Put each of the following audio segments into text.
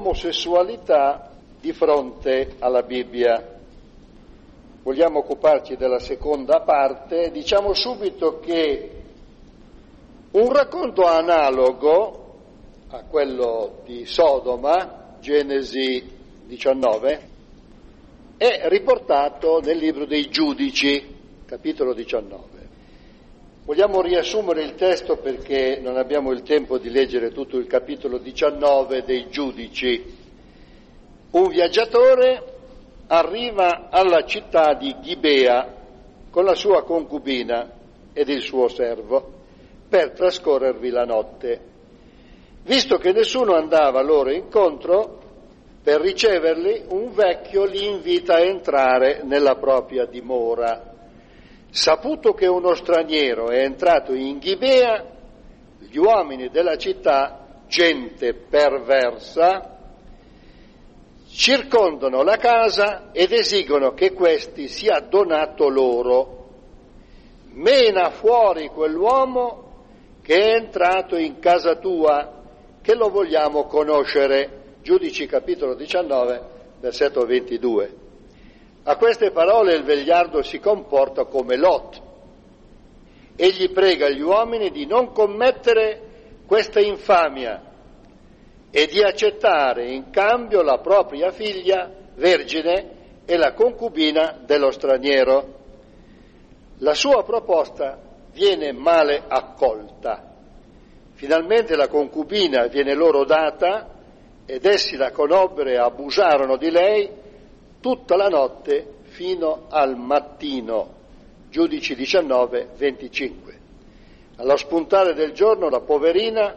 l'omosessualità di fronte alla Bibbia. Vogliamo occuparci della seconda parte, diciamo subito che un racconto analogo a quello di Sodoma, Genesi 19, è riportato nel libro dei giudici, capitolo 19. Vogliamo riassumere il testo perché non abbiamo il tempo di leggere tutto il capitolo 19 dei giudici. Un viaggiatore arriva alla città di Ghibea con la sua concubina ed il suo servo per trascorrervi la notte. Visto che nessuno andava loro incontro, per riceverli un vecchio li invita a entrare nella propria dimora. Saputo che uno straniero è entrato in Ghibea, gli uomini della città, gente perversa, circondano la casa ed esigono che questi sia donato loro. Mena fuori quell'uomo che è entrato in casa tua, che lo vogliamo conoscere. Giudici capitolo 19, versetto 22. A queste parole il vegliardo si comporta come Lot. Egli prega gli uomini di non commettere questa infamia e di accettare in cambio la propria figlia vergine e la concubina dello straniero. La sua proposta viene male accolta. Finalmente la concubina viene loro data ed essi la conobbero e abusarono di lei tutta la notte fino al mattino. Giudici 19, 25. Allo spuntare del giorno la poverina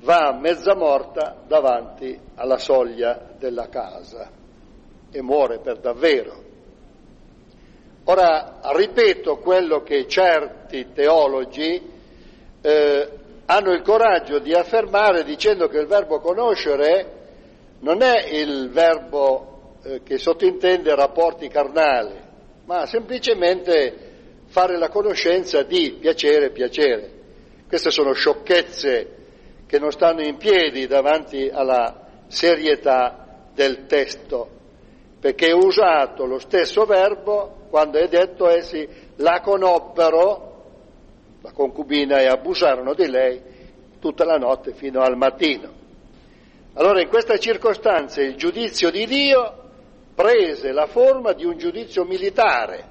va mezza morta davanti alla soglia della casa e muore per davvero. Ora ripeto quello che certi teologi eh, hanno il coraggio di affermare dicendo che il verbo conoscere non è il verbo eh, che sottintende rapporti carnali, ma semplicemente fare la conoscenza di piacere piacere. Queste sono sciocchezze che non stanno in piedi davanti alla serietà del testo, perché è usato lo stesso verbo quando è detto essi la conobbero, la concubina, e abusarono di lei tutta la notte fino al mattino. Allora in questa circostanza il giudizio di Dio prese la forma di un giudizio militare.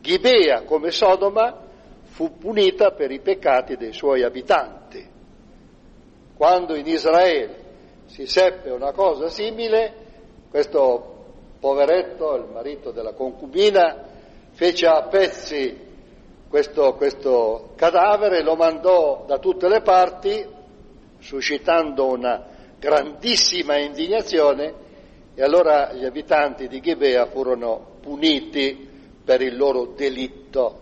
Ghibea, come Sodoma, fu punita per i peccati dei suoi abitanti. Quando in Israele si seppe una cosa simile, questo poveretto, il marito della concubina, fece a pezzi questo, questo cadavere, lo mandò da tutte le parti, suscitando una grandissima indignazione e allora gli abitanti di Ghibea furono puniti per il loro delitto.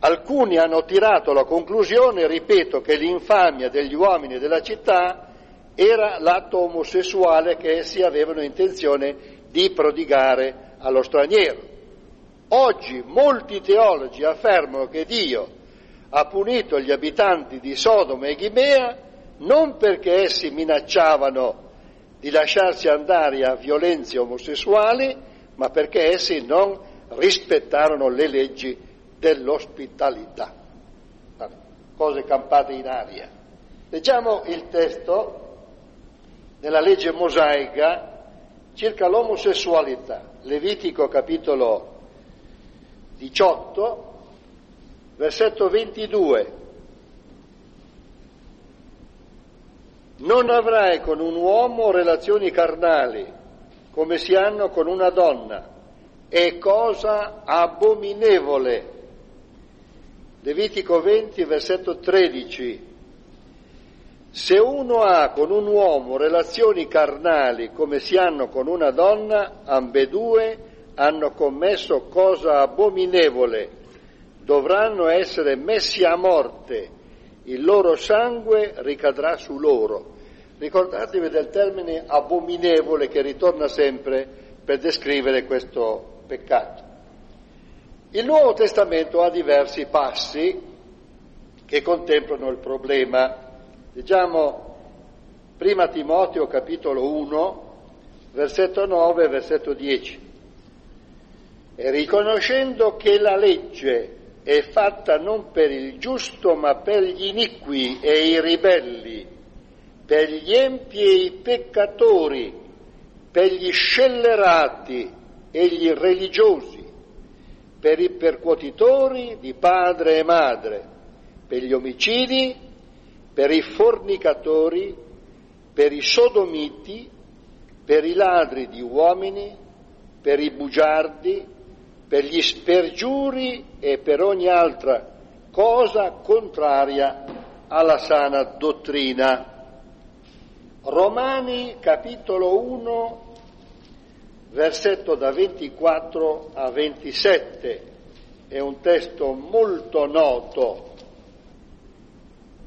Alcuni hanno tirato la conclusione, ripeto, che l'infamia degli uomini della città era l'atto omosessuale che essi avevano intenzione di prodigare allo straniero. Oggi molti teologi affermano che Dio ha punito gli abitanti di Sodoma e Ghibea non perché essi minacciavano di lasciarsi andare a violenze omosessuali, ma perché essi non rispettarono le leggi dell'ospitalità. Cose campate in aria. Leggiamo il testo nella legge mosaica circa l'omosessualità. Levitico capitolo 18, versetto 22. Non avrai con un uomo relazioni carnali come si hanno con una donna, è cosa abominevole. Levitico 20, versetto 13. Se uno ha con un uomo relazioni carnali come si hanno con una donna, ambedue hanno commesso cosa abominevole, dovranno essere messi a morte il loro sangue ricadrà su loro. Ricordatevi del termine abominevole che ritorna sempre per descrivere questo peccato. Il Nuovo Testamento ha diversi passi che contemplano il problema. Leggiamo Prima Timoteo capitolo 1, versetto 9 e versetto 10. E riconoscendo che la legge è fatta non per il giusto ma per gli iniqui e i ribelli, per gli empi e i peccatori, per gli scellerati e gli religiosi, per i percuotitori di padre e madre, per gli omicidi, per i fornicatori, per i sodomiti, per i ladri di uomini, per i bugiardi, per gli spergiuri e per ogni altra cosa contraria alla sana dottrina. Romani capitolo 1 versetto da 24 a 27 è un testo molto noto.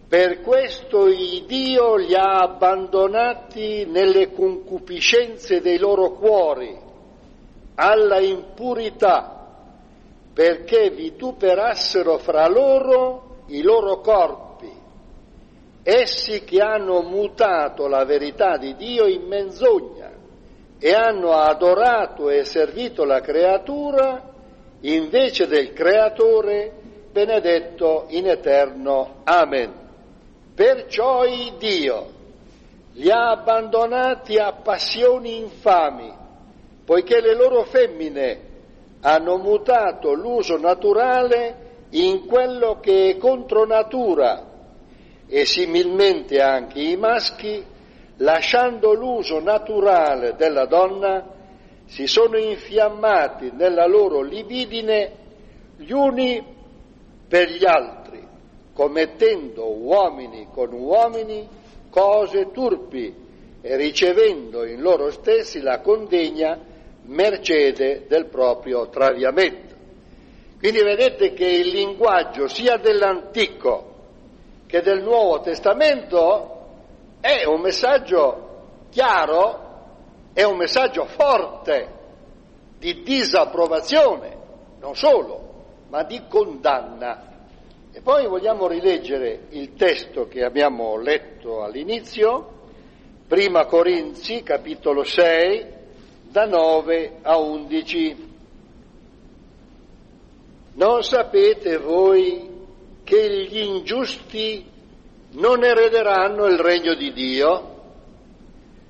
Per questo il Dio li ha abbandonati nelle concupiscenze dei loro cuori, alla impurità, perché vituperassero fra loro i loro corpi essi che hanno mutato la verità di Dio in menzogna e hanno adorato e servito la creatura invece del creatore benedetto in eterno. Amen. Perciò Dio li ha abbandonati a passioni infami, poiché le loro femmine hanno mutato l'uso naturale in quello che è contro natura e similmente anche i maschi, lasciando l'uso naturale della donna, si sono infiammati nella loro libidine gli uni per gli altri, commettendo uomini con uomini cose turpi e ricevendo in loro stessi la condegna mercede del proprio traviamento. Quindi vedete che il linguaggio sia dell'antico che del Nuovo Testamento è un messaggio chiaro, è un messaggio forte di disapprovazione, non solo, ma di condanna. E poi vogliamo rileggere il testo che abbiamo letto all'inizio, prima Corinzi, capitolo 6, da 9 a 11. Non sapete voi che gli ingiusti non erederanno il regno di Dio?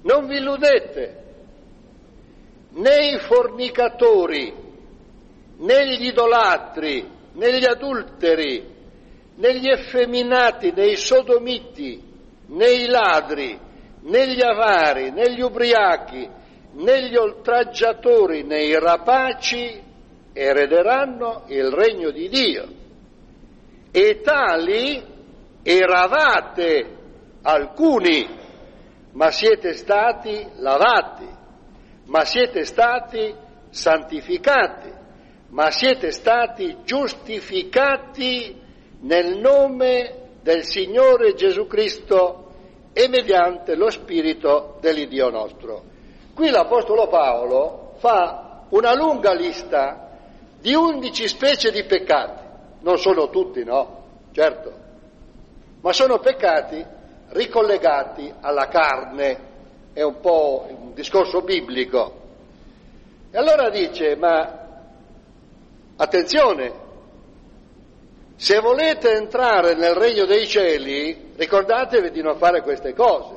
Non vi illudete, né i fornicatori, né gli idolatri, né gli adulteri, né gli effeminati, né i sodomiti, né i ladri, né gli avari, né gli ubriachi, né gli oltraggiatori, né i rapaci erederanno il regno di Dio e tali eravate alcuni, ma siete stati lavati, ma siete stati santificati, ma siete stati giustificati nel nome del Signore Gesù Cristo e mediante lo Spirito dell'Iddio nostro. Qui l'Apostolo Paolo fa una lunga lista di undici specie di peccati non sono tutti, no? Certo, ma sono peccati ricollegati alla carne, è un po' un discorso biblico. E allora dice, ma attenzione, se volete entrare nel regno dei cieli, ricordatevi di non fare queste cose.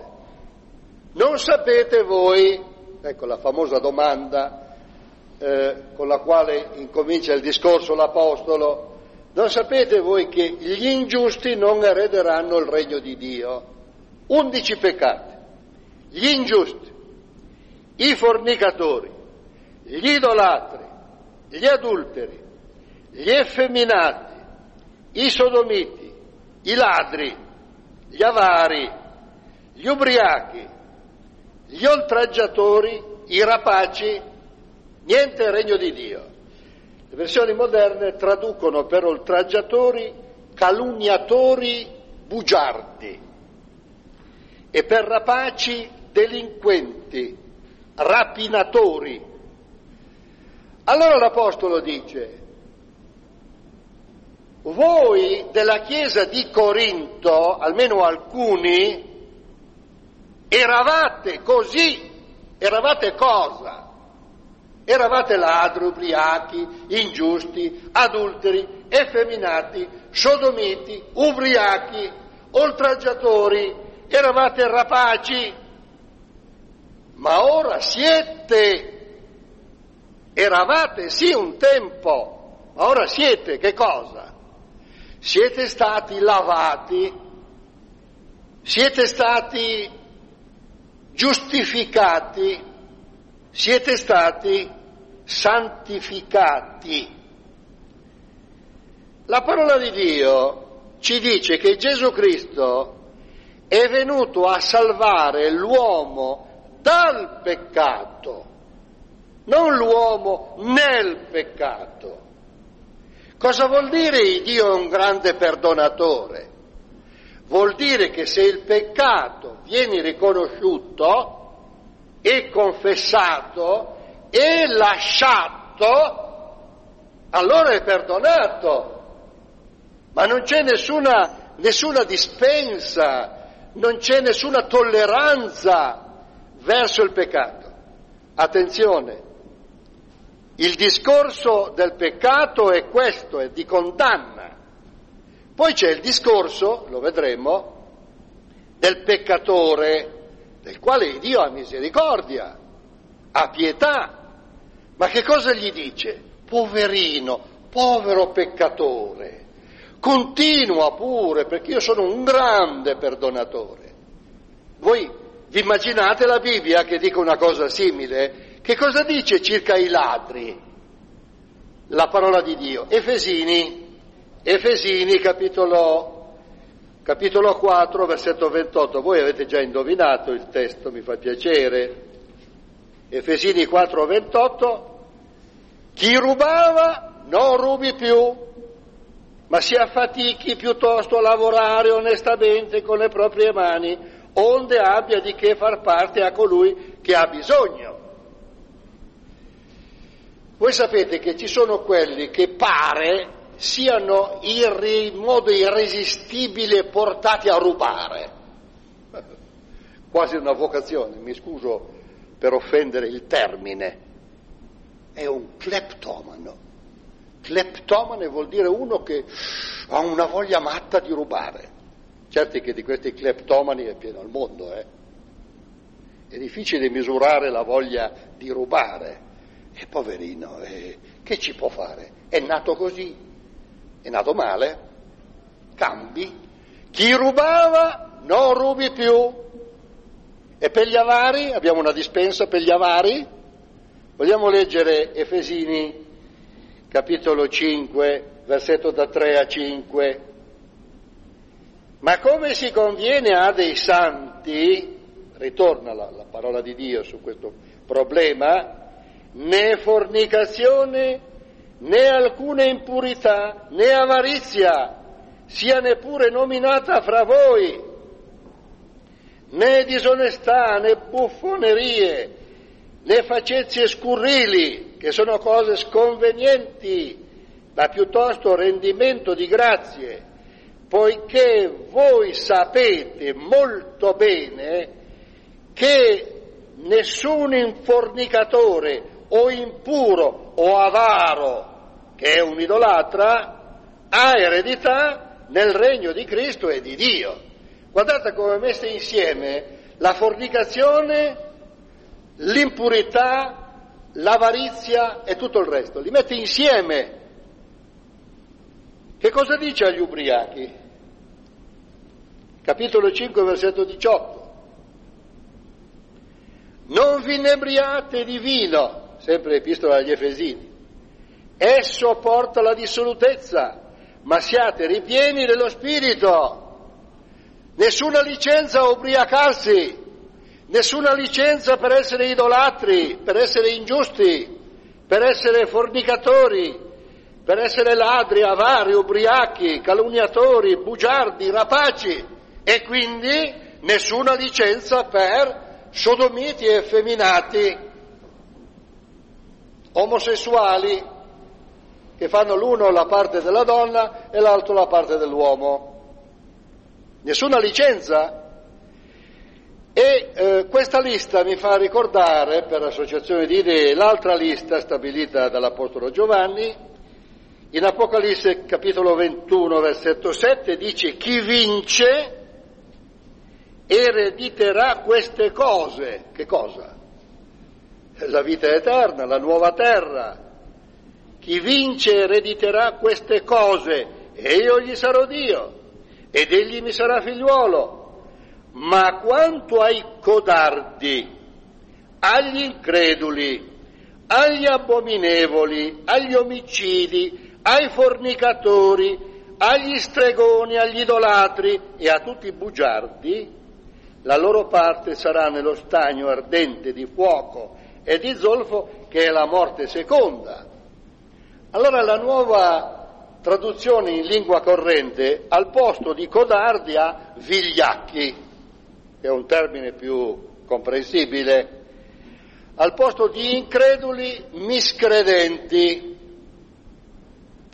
Non sapete voi, ecco la famosa domanda eh, con la quale incomincia il discorso l'Apostolo, non sapete voi che gli ingiusti non erederanno il regno di Dio? Undici peccati. Gli ingiusti, i fornicatori, gli idolatri, gli adulteri, gli effeminati, i sodomiti, i ladri, gli avari, gli ubriachi, gli oltraggiatori, i rapaci, niente regno di Dio. Le versioni moderne traducono per oltraggiatori calunniatori bugiardi e per rapaci delinquenti, rapinatori. Allora l'Apostolo dice, voi della Chiesa di Corinto, almeno alcuni, Eravate così. Eravate cosa? Eravate ladri, ubriachi, ingiusti, adulteri, effeminati, sodomiti, ubriachi, oltraggiatori, eravate rapaci, ma ora siete, eravate sì un tempo, ma ora siete che cosa? Siete stati lavati, siete stati giustificati, siete stati santificati. La parola di Dio ci dice che Gesù Cristo è venuto a salvare l'uomo dal peccato, non l'uomo nel peccato. Cosa vuol dire Dio è un grande perdonatore? Vuol dire che se il peccato viene riconosciuto e confessato e lasciato, allora è perdonato. Ma non c'è nessuna, nessuna dispensa, non c'è nessuna tolleranza verso il peccato. Attenzione, il discorso del peccato è questo, è di condanna. Poi c'è il discorso, lo vedremo, del peccatore, del quale Dio ha misericordia, ha pietà. Ma che cosa gli dice? Poverino, povero peccatore, continua pure perché io sono un grande perdonatore. Voi vi immaginate la Bibbia che dica una cosa simile? Che cosa dice circa i ladri? La parola di Dio. Efesini Efesini capitolo, capitolo 4 versetto 28, voi avete già indovinato il testo, mi fa piacere. Efesini 4 28, chi rubava non rubi più, ma si affatichi piuttosto a lavorare onestamente con le proprie mani, onde abbia di che far parte a colui che ha bisogno. Voi sapete che ci sono quelli che pare siano in modo irresistibile portati a rubare. Quasi una vocazione, mi scuso per offendere il termine. È un cleptomano. Cleptomane vuol dire uno che ha una voglia matta di rubare. Certo che di questi cleptomani è pieno il mondo, eh? È difficile misurare la voglia di rubare. E poverino, eh, che ci può fare? È nato così, è nato male, cambi, chi rubava non rubi più. E per gli avari, abbiamo una dispensa per gli avari? Vogliamo leggere Efesini capitolo 5, versetto da 3 a 5. Ma come si conviene a dei santi, ritorna la, la parola di Dio su questo problema, né fornicazione né alcuna impurità, né avarizia sia neppure nominata fra voi, né disonestà, né buffonerie, né facezie scurrili, che sono cose sconvenienti, ma piuttosto rendimento di grazie, poiché voi sapete molto bene che nessun infornicatore o impuro o avaro che è un idolatra, ha eredità nel regno di Cristo e di Dio. Guardate come è messa insieme la fornicazione, l'impurità, l'avarizia e tutto il resto. Li mette insieme. Che cosa dice agli ubriachi? Capitolo 5, versetto 18. Non vi inebriate di vino, sempre epistola agli Efesini Esso porta la dissolutezza, ma siate ripieni dello Spirito. Nessuna licenza a ubriacarsi, nessuna licenza per essere idolatri, per essere ingiusti, per essere fornicatori, per essere ladri, avari, ubriachi, calunniatori, bugiardi, rapaci e quindi nessuna licenza per sodomiti e effeminati, omosessuali, che fanno l'uno la parte della donna e l'altro la parte dell'uomo. Nessuna licenza. E eh, questa lista mi fa ricordare, per associazione di idee, l'altra lista stabilita dall'Apostolo Giovanni. In Apocalisse capitolo 21, versetto 7, dice chi vince erediterà queste cose. Che cosa? La vita eterna, la nuova terra. Chi vince erediterà queste cose e io gli sarò Dio ed egli mi sarà figliuolo ma quanto ai codardi, agli increduli, agli abominevoli, agli omicidi, ai fornicatori, agli stregoni, agli idolatri e a tutti i bugiardi, la loro parte sarà nello stagno ardente di fuoco e di zolfo che è la morte seconda. Allora la nuova traduzione in lingua corrente al posto di codardi ha vigliacchi che è un termine più comprensibile, al posto di increduli, miscredenti,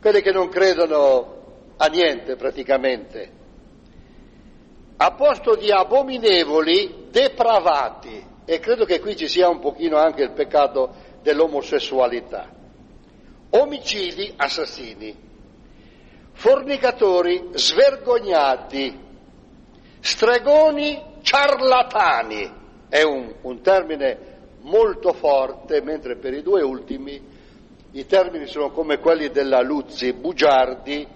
quelli che non credono a niente praticamente, a posto di abominevoli, depravati, e credo che qui ci sia un pochino anche il peccato dell'omosessualità, omicidi, assassini, fornicatori, svergognati, stregoni, ciarlatani, è un, un termine molto forte, mentre per i due ultimi i termini sono come quelli della Luzzi, bugiardi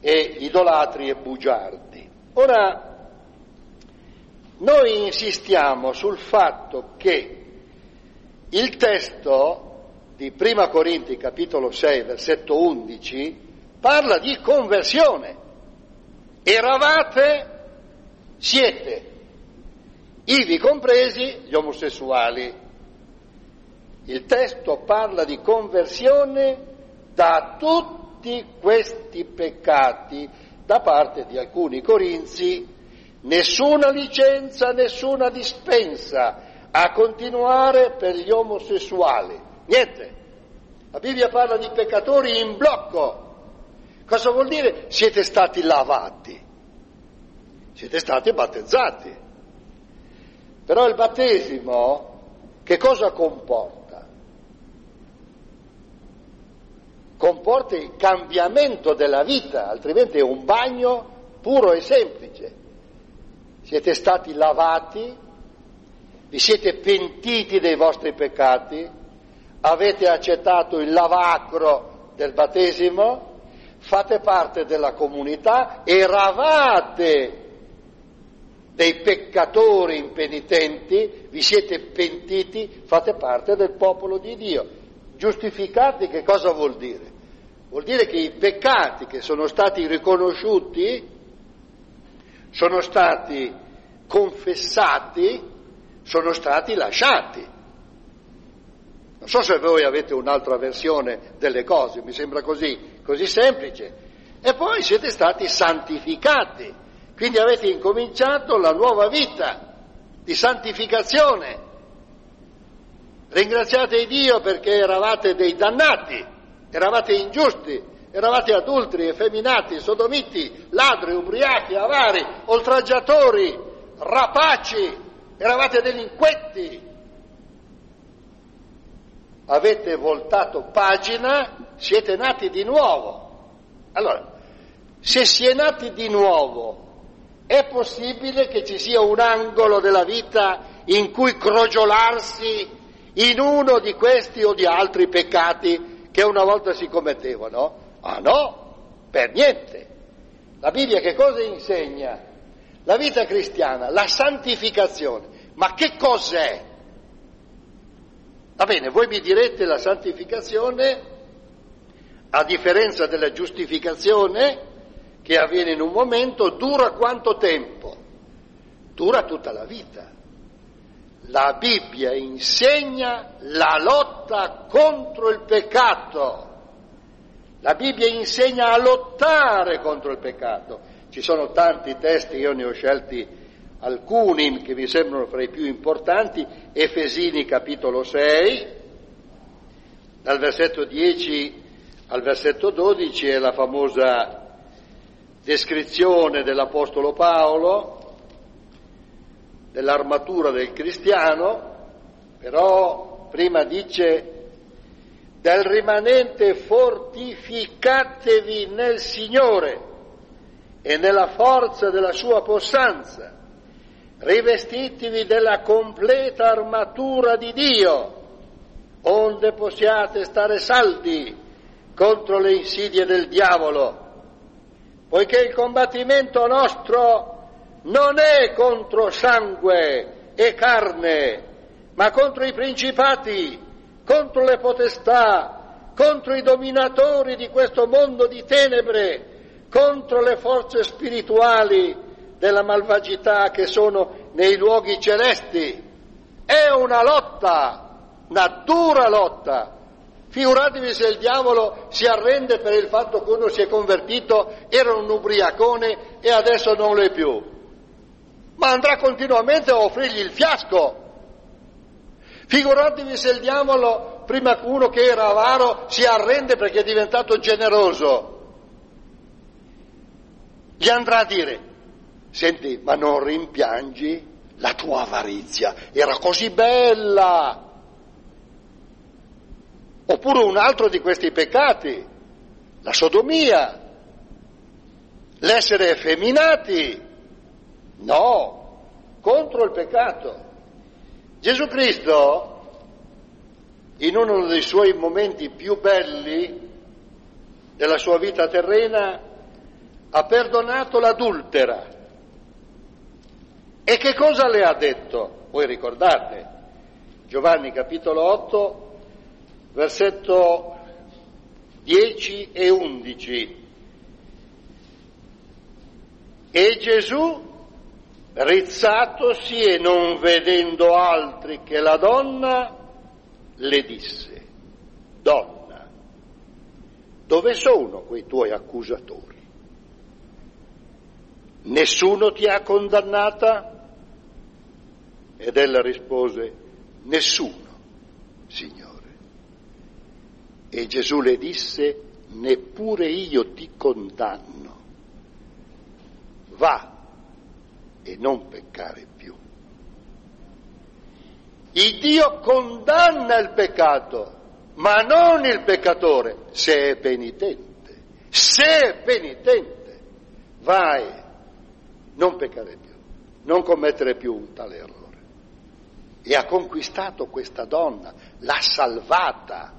e idolatri e bugiardi. Ora, noi insistiamo sul fatto che il testo di Prima Corinti capitolo 6 versetto 11 parla di conversione. Eravate, siete ivi compresi gli omosessuali. Il testo parla di conversione da tutti questi peccati da parte di alcuni corinzi, nessuna licenza, nessuna dispensa a continuare per gli omosessuali. Niente. La Bibbia parla di peccatori in blocco. Cosa vuol dire? Siete stati lavati, siete stati battezzati. Però il battesimo che cosa comporta? Comporta il cambiamento della vita, altrimenti è un bagno puro e semplice. Siete stati lavati, vi siete pentiti dei vostri peccati, avete accettato il lavacro del battesimo, fate parte della comunità, eravate dei peccatori impenitenti, vi siete pentiti, fate parte del popolo di Dio. Giustificati che cosa vuol dire? Vuol dire che i peccati che sono stati riconosciuti, sono stati confessati, sono stati lasciati. Non so se voi avete un'altra versione delle cose, mi sembra così, così semplice. E poi siete stati santificati quindi avete incominciato la nuova vita di santificazione. Ringraziate Dio perché eravate dei dannati, eravate ingiusti, eravate adulteri, effeminati, sodomiti, ladri, ubriachi, avari, oltraggiatori, rapaci, eravate delinquenti. Avete voltato pagina, siete nati di nuovo. Allora, se si è nati di nuovo è possibile che ci sia un angolo della vita in cui crogiolarsi in uno di questi o di altri peccati che una volta si commettevano? Ah no, per niente. La Bibbia che cosa insegna? La vita cristiana, la santificazione. Ma che cos'è? Va bene, voi mi direte la santificazione, a differenza della giustificazione, che avviene in un momento dura quanto tempo? Dura tutta la vita. La Bibbia insegna la lotta contro il peccato. La Bibbia insegna a lottare contro il peccato. Ci sono tanti testi, io ne ho scelti alcuni che mi sembrano fra i più importanti. Efesini capitolo 6, dal versetto 10 al versetto 12 è la famosa descrizione dell'Apostolo Paolo, dell'armatura del cristiano, però prima dice del rimanente fortificatevi nel Signore e nella forza della sua possanza, rivestitevi della completa armatura di Dio, onde possiate stare saldi contro le insidie del diavolo, poiché il combattimento nostro non è contro sangue e carne, ma contro i principati, contro le potestà, contro i dominatori di questo mondo di tenebre, contro le forze spirituali della malvagità che sono nei luoghi celesti. È una lotta, una dura lotta. Figuratevi se il diavolo si arrende per il fatto che uno si è convertito, era un ubriacone e adesso non lo è più. Ma andrà continuamente a offrirgli il fiasco Figuratevi se il diavolo, prima uno che era avaro, si arrende perché è diventato generoso. Gli andrà a dire, senti, ma non rimpiangi la tua avarizia, era così bella. Oppure un altro di questi peccati, la sodomia, l'essere effeminati. No, contro il peccato. Gesù Cristo, in uno dei suoi momenti più belli della sua vita terrena, ha perdonato l'adultera. E che cosa le ha detto? Voi ricordate? Giovanni capitolo 8, versetto 10 e 11. E Gesù rizzatosi e non vedendo altri che la donna, le disse, donna, dove sono quei tuoi accusatori? Nessuno ti ha condannata? Ed ella rispose, nessuno, Signore. E Gesù le disse, neppure io ti condanno. Va e non peccare più. Il Dio condanna il peccato, ma non il peccatore, se è penitente. Se è penitente, vai, non peccare più, non commettere più un tale errore. E ha conquistato questa donna, l'ha salvata.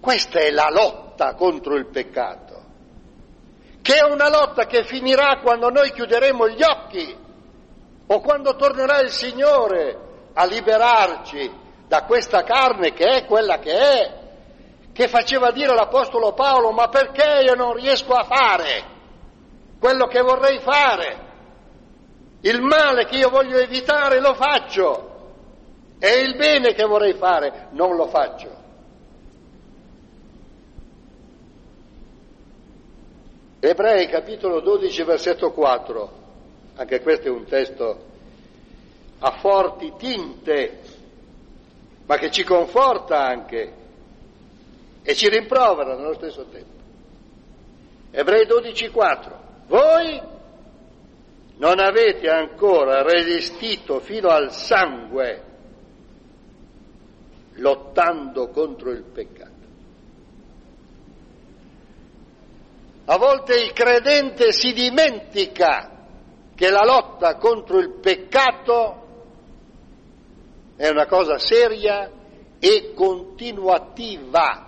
Questa è la lotta contro il peccato che è una lotta che finirà quando noi chiuderemo gli occhi o quando tornerà il Signore a liberarci da questa carne che è quella che è, che faceva dire all'Apostolo Paolo, ma perché io non riesco a fare quello che vorrei fare? Il male che io voglio evitare lo faccio e il bene che vorrei fare non lo faccio. Ebrei capitolo 12 versetto 4, anche questo è un testo a forti tinte, ma che ci conforta anche e ci rimprovera nello stesso tempo. Ebrei 12, 4, voi non avete ancora resistito fino al sangue lottando contro il peccato. A volte il credente si dimentica che la lotta contro il peccato è una cosa seria e continuativa.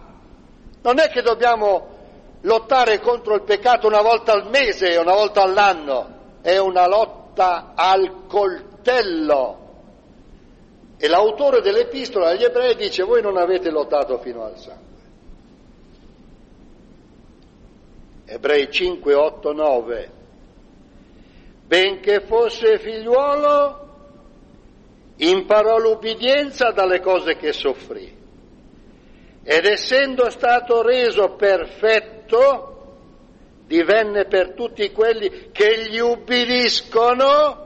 Non è che dobbiamo lottare contro il peccato una volta al mese una volta all'anno, è una lotta al coltello. E l'autore dell'epistola agli ebrei dice voi non avete lottato fino al sangue. Ebrei 5, 8, 9. Benché fosse figliuolo, imparò l'ubbidienza dalle cose che soffrì. Ed essendo stato reso perfetto, divenne per tutti quelli che gli ubbidiscono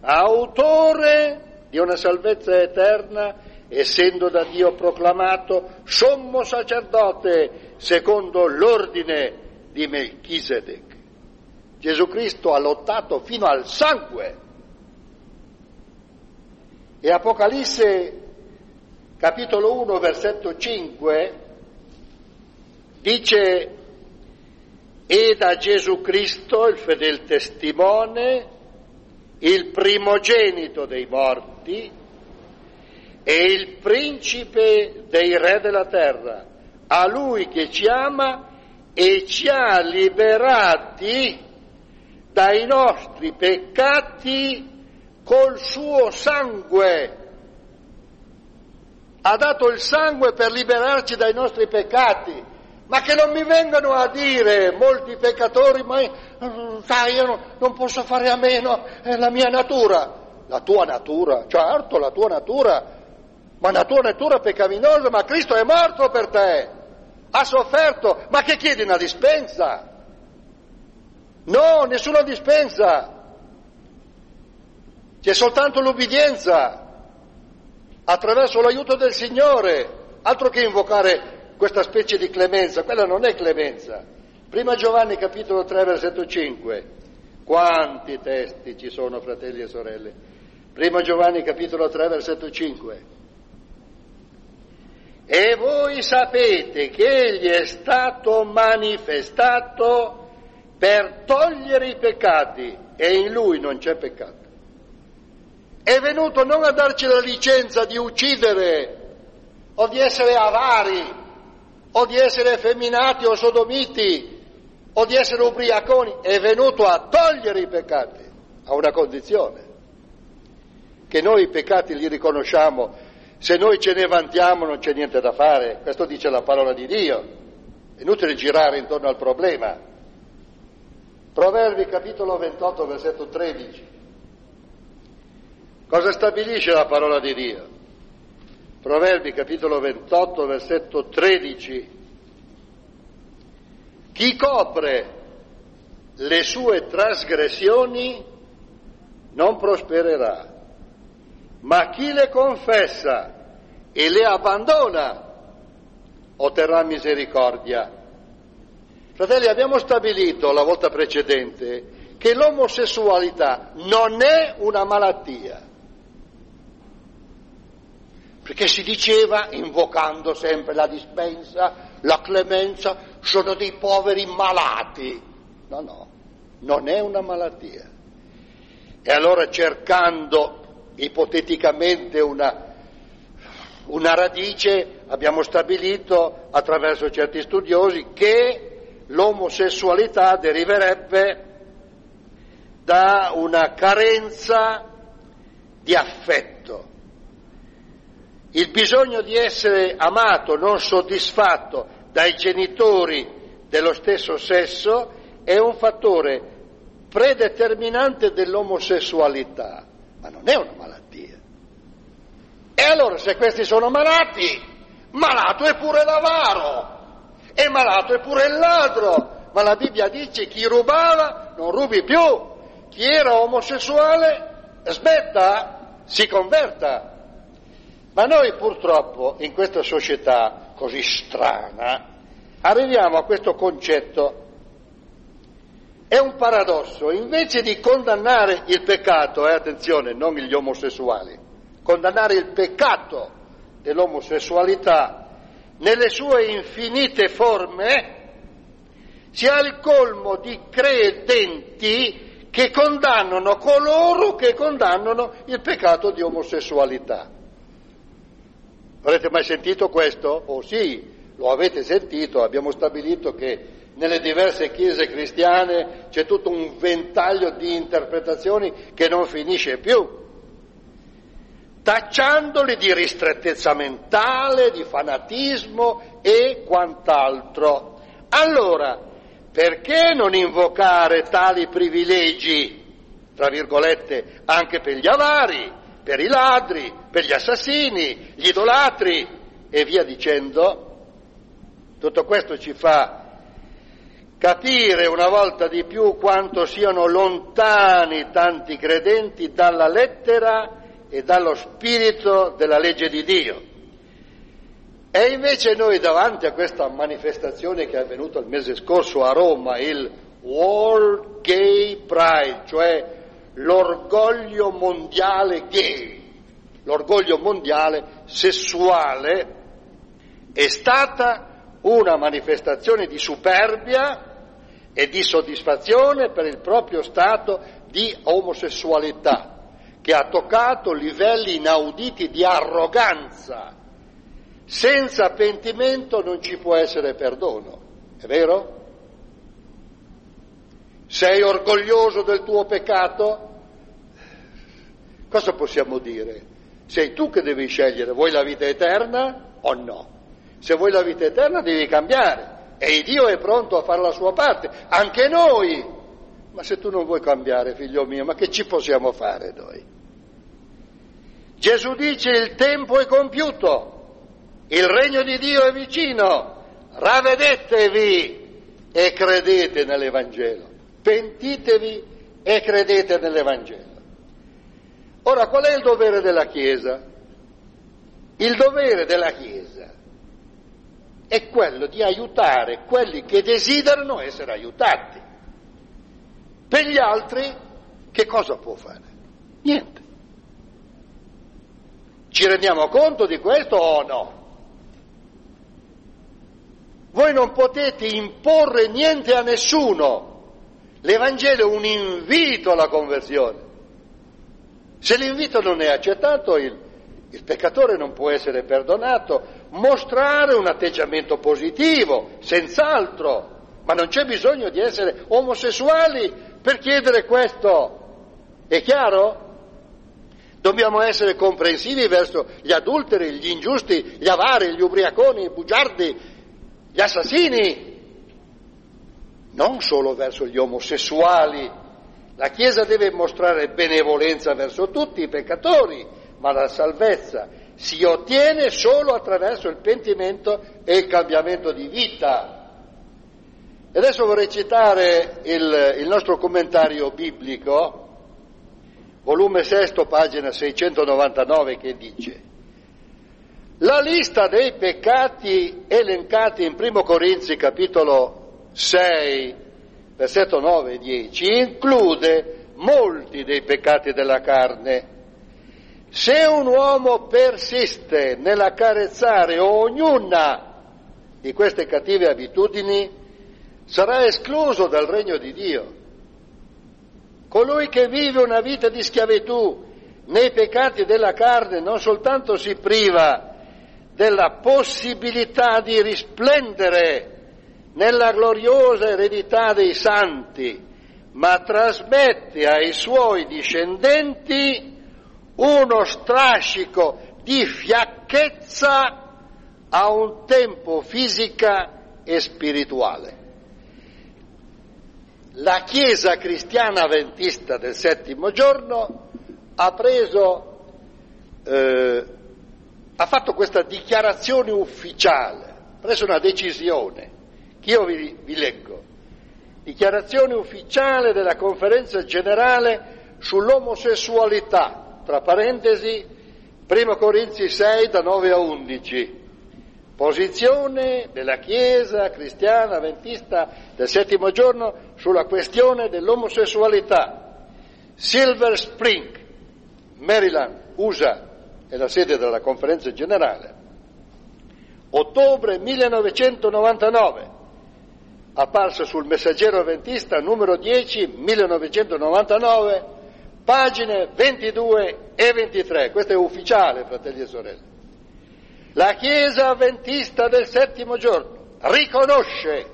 autore di una salvezza eterna, essendo da Dio proclamato sommo sacerdote secondo l'ordine di Melchisedec. Gesù Cristo ha lottato fino al sangue E Apocalisse capitolo 1 versetto 5 dice e da Gesù Cristo, il fedel testimone, il primogenito dei morti e il principe dei re della terra, a lui che ci ama e ci ha liberati dai nostri peccati col suo sangue. Ha dato il sangue per liberarci dai nostri peccati ma che non mi vengano a dire molti peccatori, ma sai, io non posso fare a meno, è la mia natura. La tua natura, certo, la tua natura, ma la tua natura peccaminosa, ma Cristo è morto per te, ha sofferto, ma che chiedi una dispensa? No, nessuna dispensa. C'è soltanto l'ubbidienza attraverso l'aiuto del Signore, altro che invocare questa specie di clemenza, quella non è clemenza. Prima Giovanni capitolo 3 versetto 5, quanti testi ci sono fratelli e sorelle? Prima Giovanni capitolo 3 versetto 5. E voi sapete che egli è stato manifestato per togliere i peccati e in lui non c'è peccato. È venuto non a darci la licenza di uccidere o di essere avari o di essere effeminati o sodomiti o di essere ubriaconi, è venuto a togliere i peccati, a una condizione, che noi i peccati li riconosciamo, se noi ce ne vantiamo non c'è niente da fare, questo dice la parola di Dio, è inutile girare intorno al problema. Proverbi capitolo 28 versetto 13. Cosa stabilisce la parola di Dio? Proverbi capitolo 28 versetto 13. Chi copre le sue trasgressioni non prospererà, ma chi le confessa e le abbandona otterrà misericordia. Fratelli, abbiamo stabilito la volta precedente che l'omosessualità non è una malattia perché si diceva, invocando sempre la dispensa, la clemenza, sono dei poveri malati. No, no, non è una malattia. E allora cercando ipoteticamente una, una radice, abbiamo stabilito attraverso certi studiosi che l'omosessualità deriverebbe da una carenza di affetto il bisogno di essere amato, non soddisfatto dai genitori dello stesso sesso è un fattore predeterminante dell'omosessualità, ma non è una malattia. E allora se questi sono malati, malato è pure l'avaro, e malato è pure il ladro, ma la Bibbia dice chi rubava non rubi più, chi era omosessuale smetta, si converta, ma noi purtroppo in questa società così strana arriviamo a questo concetto. È un paradosso, invece di condannare il peccato, eh, attenzione, non gli omosessuali, condannare il peccato dell'omosessualità nelle sue infinite forme, si ha il colmo di credenti che condannano coloro che condannano il peccato di omosessualità. Avrete mai sentito questo? Oh sì, lo avete sentito, abbiamo stabilito che nelle diverse chiese cristiane c'è tutto un ventaglio di interpretazioni che non finisce più, tacciandoli di ristrettezza mentale, di fanatismo e quant'altro. Allora, perché non invocare tali privilegi, tra virgolette, anche per gli avari? Per i ladri, per gli assassini, gli idolatri e via dicendo. Tutto questo ci fa capire una volta di più quanto siano lontani tanti credenti dalla lettera e dallo spirito della legge di Dio. E invece noi davanti a questa manifestazione che è avvenuta il mese scorso a Roma, il World Gay Pride, cioè l'orgoglio mondiale gay. l'orgoglio mondiale sessuale è stata una manifestazione di superbia e di soddisfazione per il proprio stato di omosessualità, che ha toccato livelli inauditi di arroganza. Senza pentimento non ci può essere perdono, è vero? Sei orgoglioso del tuo peccato? Cosa possiamo dire? Sei tu che devi scegliere, vuoi la vita eterna o no? Se vuoi la vita eterna devi cambiare e Dio è pronto a fare la sua parte, anche noi. Ma se tu non vuoi cambiare, figlio mio, ma che ci possiamo fare noi? Gesù dice il tempo è compiuto, il regno di Dio è vicino, ravedetevi e credete nell'Evangelo, pentitevi e credete nell'Evangelo. Ora, qual è il dovere della Chiesa? Il dovere della Chiesa è quello di aiutare quelli che desiderano essere aiutati. Per gli altri che cosa può fare? Niente. Ci rendiamo conto di questo o no? Voi non potete imporre niente a nessuno. L'Evangelo è un invito alla conversione. Se l'invito non è accettato, il, il peccatore non può essere perdonato, mostrare un atteggiamento positivo, senz'altro, ma non c'è bisogno di essere omosessuali per chiedere questo. È chiaro? Dobbiamo essere comprensivi verso gli adulteri, gli ingiusti, gli avari, gli ubriaconi, i bugiardi, gli assassini, non solo verso gli omosessuali. La Chiesa deve mostrare benevolenza verso tutti i peccatori, ma la salvezza si ottiene solo attraverso il pentimento e il cambiamento di vita. E adesso vorrei citare il, il nostro commentario biblico, volume 6, pagina 699, che dice la lista dei peccati elencati in 1 Corinzi capitolo 6, versetto 9 e 10, include molti dei peccati della carne se un uomo persiste nell'accarezzare ognuna di queste cattive abitudini, sarà escluso dal regno di Dio. Colui che vive una vita di schiavitù nei peccati della carne non soltanto si priva della possibilità di risplendere nella gloriosa eredità dei santi, ma trasmette ai suoi discendenti uno strascico di fiacchezza a un tempo fisica e spirituale. La Chiesa cristiana avventista del settimo giorno ha preso, eh, ha fatto questa dichiarazione ufficiale, ha preso una decisione, io vi, vi leggo. Dichiarazione ufficiale della conferenza generale sull'omosessualità tra parentesi, 1 Corinzi 6 da 9 a 11, posizione della Chiesa cristiana avventista del settimo giorno sulla questione dell'omosessualità. Silver Spring, Maryland, USA, è la sede della conferenza generale. Ottobre 1999, apparsa sul Messaggero Avventista numero 10, 1999, pagine 22 e 23, questo è ufficiale, fratelli e sorelle. La Chiesa avventista del settimo giorno riconosce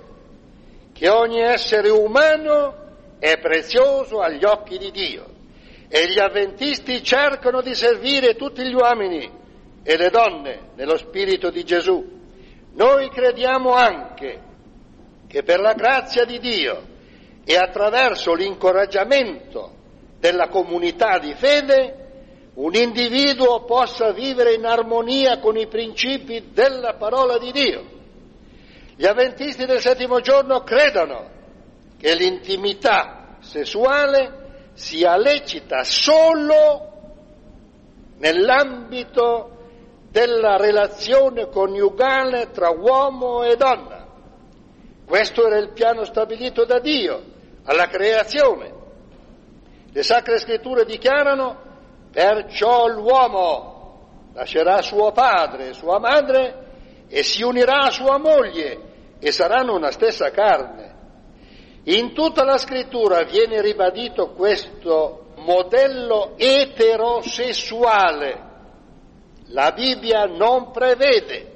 che ogni essere umano è prezioso agli occhi di Dio e gli avventisti cercano di servire tutti gli uomini e le donne nello spirito di Gesù. Noi crediamo anche che per la grazia di Dio e attraverso l'incoraggiamento della comunità di fede, un individuo possa vivere in armonia con i principi della parola di Dio. Gli avventisti del settimo giorno credono che l'intimità sessuale sia lecita solo nell'ambito della relazione coniugale tra uomo e donna. Questo era il piano stabilito da Dio alla creazione le sacre scritture dichiarano perciò l'uomo lascerà suo padre e sua madre e si unirà a sua moglie e saranno una stessa carne. In tutta la scrittura viene ribadito questo modello eterosessuale. La Bibbia non prevede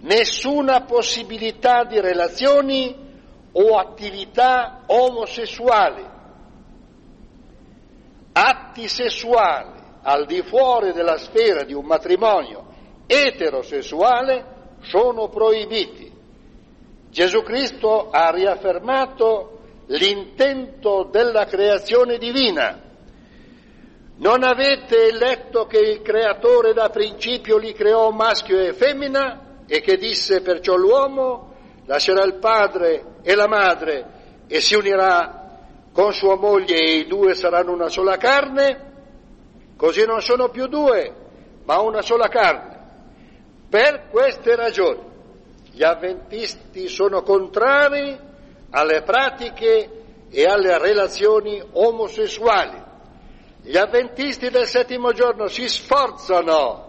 nessuna possibilità di relazioni o attività omosessuali. Atti sessuali al di fuori della sfera di un matrimonio eterosessuale sono proibiti. Gesù Cristo ha riaffermato l'intento della creazione divina. Non avete letto che il creatore da principio li creò maschio e femmina e che disse perciò l'uomo lascerà il padre e la madre e si unirà con sua moglie e i due saranno una sola carne? Così non sono più due, ma una sola carne. Per queste ragioni gli avventisti sono contrari alle pratiche e alle relazioni omosessuali. Gli avventisti del settimo giorno si sforzano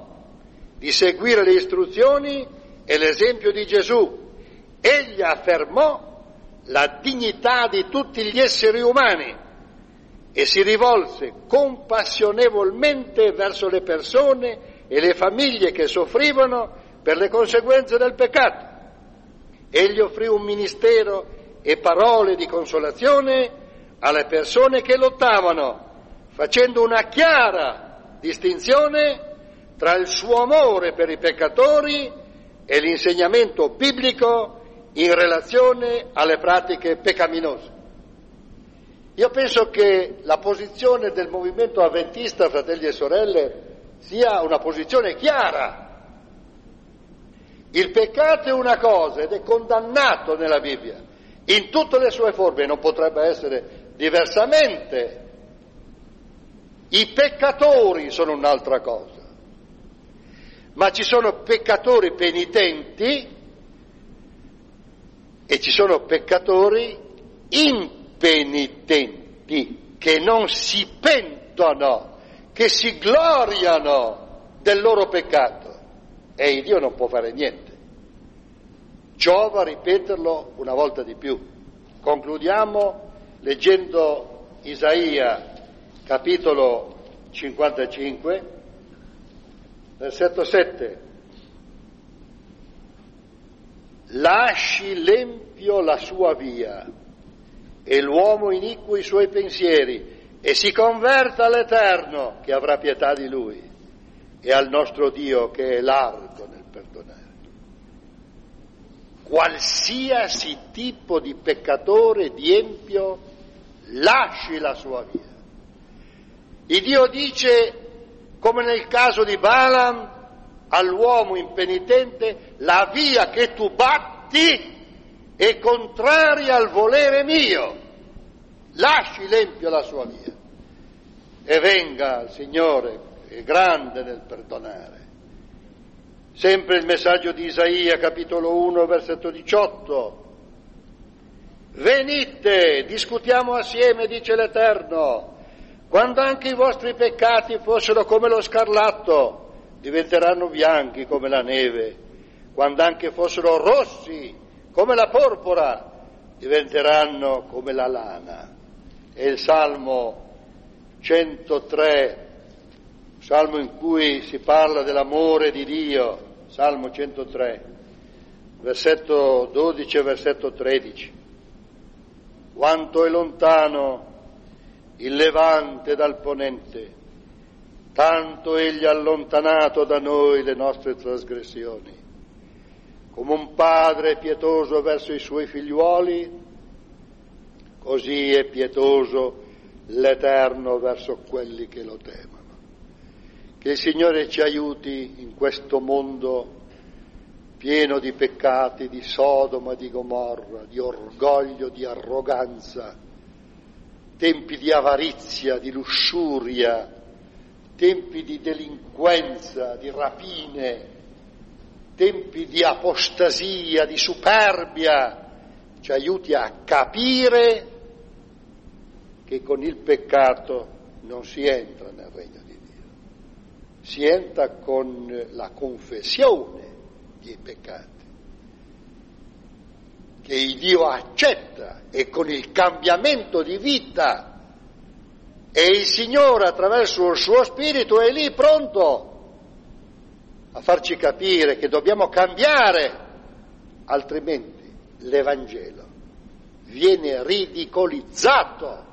di seguire le istruzioni e l'esempio di Gesù. Egli affermò la dignità di tutti gli esseri umani e si rivolse compassionevolmente verso le persone e le famiglie che soffrivano per le conseguenze del peccato. Egli offrì un ministero e parole di consolazione alle persone che lottavano, facendo una chiara distinzione tra il suo amore per i peccatori e l'insegnamento biblico in relazione alle pratiche peccaminose. Io penso che la posizione del movimento avventista, fratelli e sorelle, sia una posizione chiara il peccato è una cosa ed è condannato nella Bibbia in tutte le sue forme, non potrebbe essere diversamente. I peccatori sono un'altra cosa, ma ci sono peccatori penitenti e ci sono peccatori impenitenti che non si pentono, che si gloriano del loro peccato e Dio non può fare niente. Giova ripeterlo una volta di più. Concludiamo leggendo Isaia capitolo 55, versetto 7. Lasci l'empio la sua via e l'uomo iniquo i suoi pensieri e si converta all'Eterno che avrà pietà di lui e al nostro Dio che è largo nel perdonare. Qualsiasi tipo di peccatore, di empio, lasci la sua via. Il Dio dice, come nel caso di Balaam, all'uomo impenitente, la via che tu batti è contraria al volere mio. Lasci l'empio la sua via e venga il Signore è grande nel perdonare. Sempre il messaggio di Isaia, capitolo 1, versetto 18. Venite, discutiamo assieme, dice l'Eterno. Quando anche i vostri peccati fossero come lo scarlatto, diventeranno bianchi come la neve. Quando anche fossero rossi come la porpora, diventeranno come la lana. È il Salmo 103, salmo in cui si parla dell'amore di Dio, salmo 103, versetto 12 e versetto 13. Quanto è lontano il levante dal ponente, tanto egli ha allontanato da noi le nostre trasgressioni. Come un padre pietoso verso i suoi figliuoli, così è pietoso l'Eterno verso quelli che lo temono. Che il Signore ci aiuti in questo mondo pieno di peccati, di Sodoma, di Gomorra, di orgoglio, di arroganza, tempi di avarizia, di lussuria, tempi di delinquenza, di rapine, tempi di apostasia, di superbia, ci aiuti a capire che con il peccato non si entra nel regno si entra con la confessione dei peccati, che Dio accetta e con il cambiamento di vita e il Signore attraverso il suo Spirito è lì pronto a farci capire che dobbiamo cambiare, altrimenti l'Evangelo viene ridicolizzato.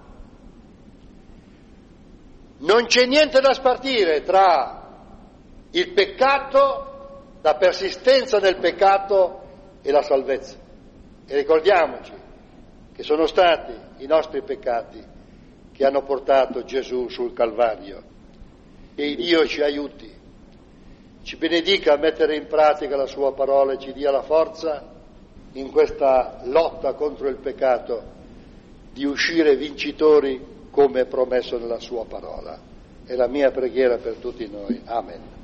Non c'è niente da spartire tra il peccato, la persistenza nel peccato e la salvezza. E ricordiamoci che sono stati i nostri peccati che hanno portato Gesù sul Calvario. E Dio ci aiuti, ci benedica a mettere in pratica la sua parola e ci dia la forza in questa lotta contro il peccato di uscire vincitori come promesso nella sua parola. È la mia preghiera per tutti noi. Amen.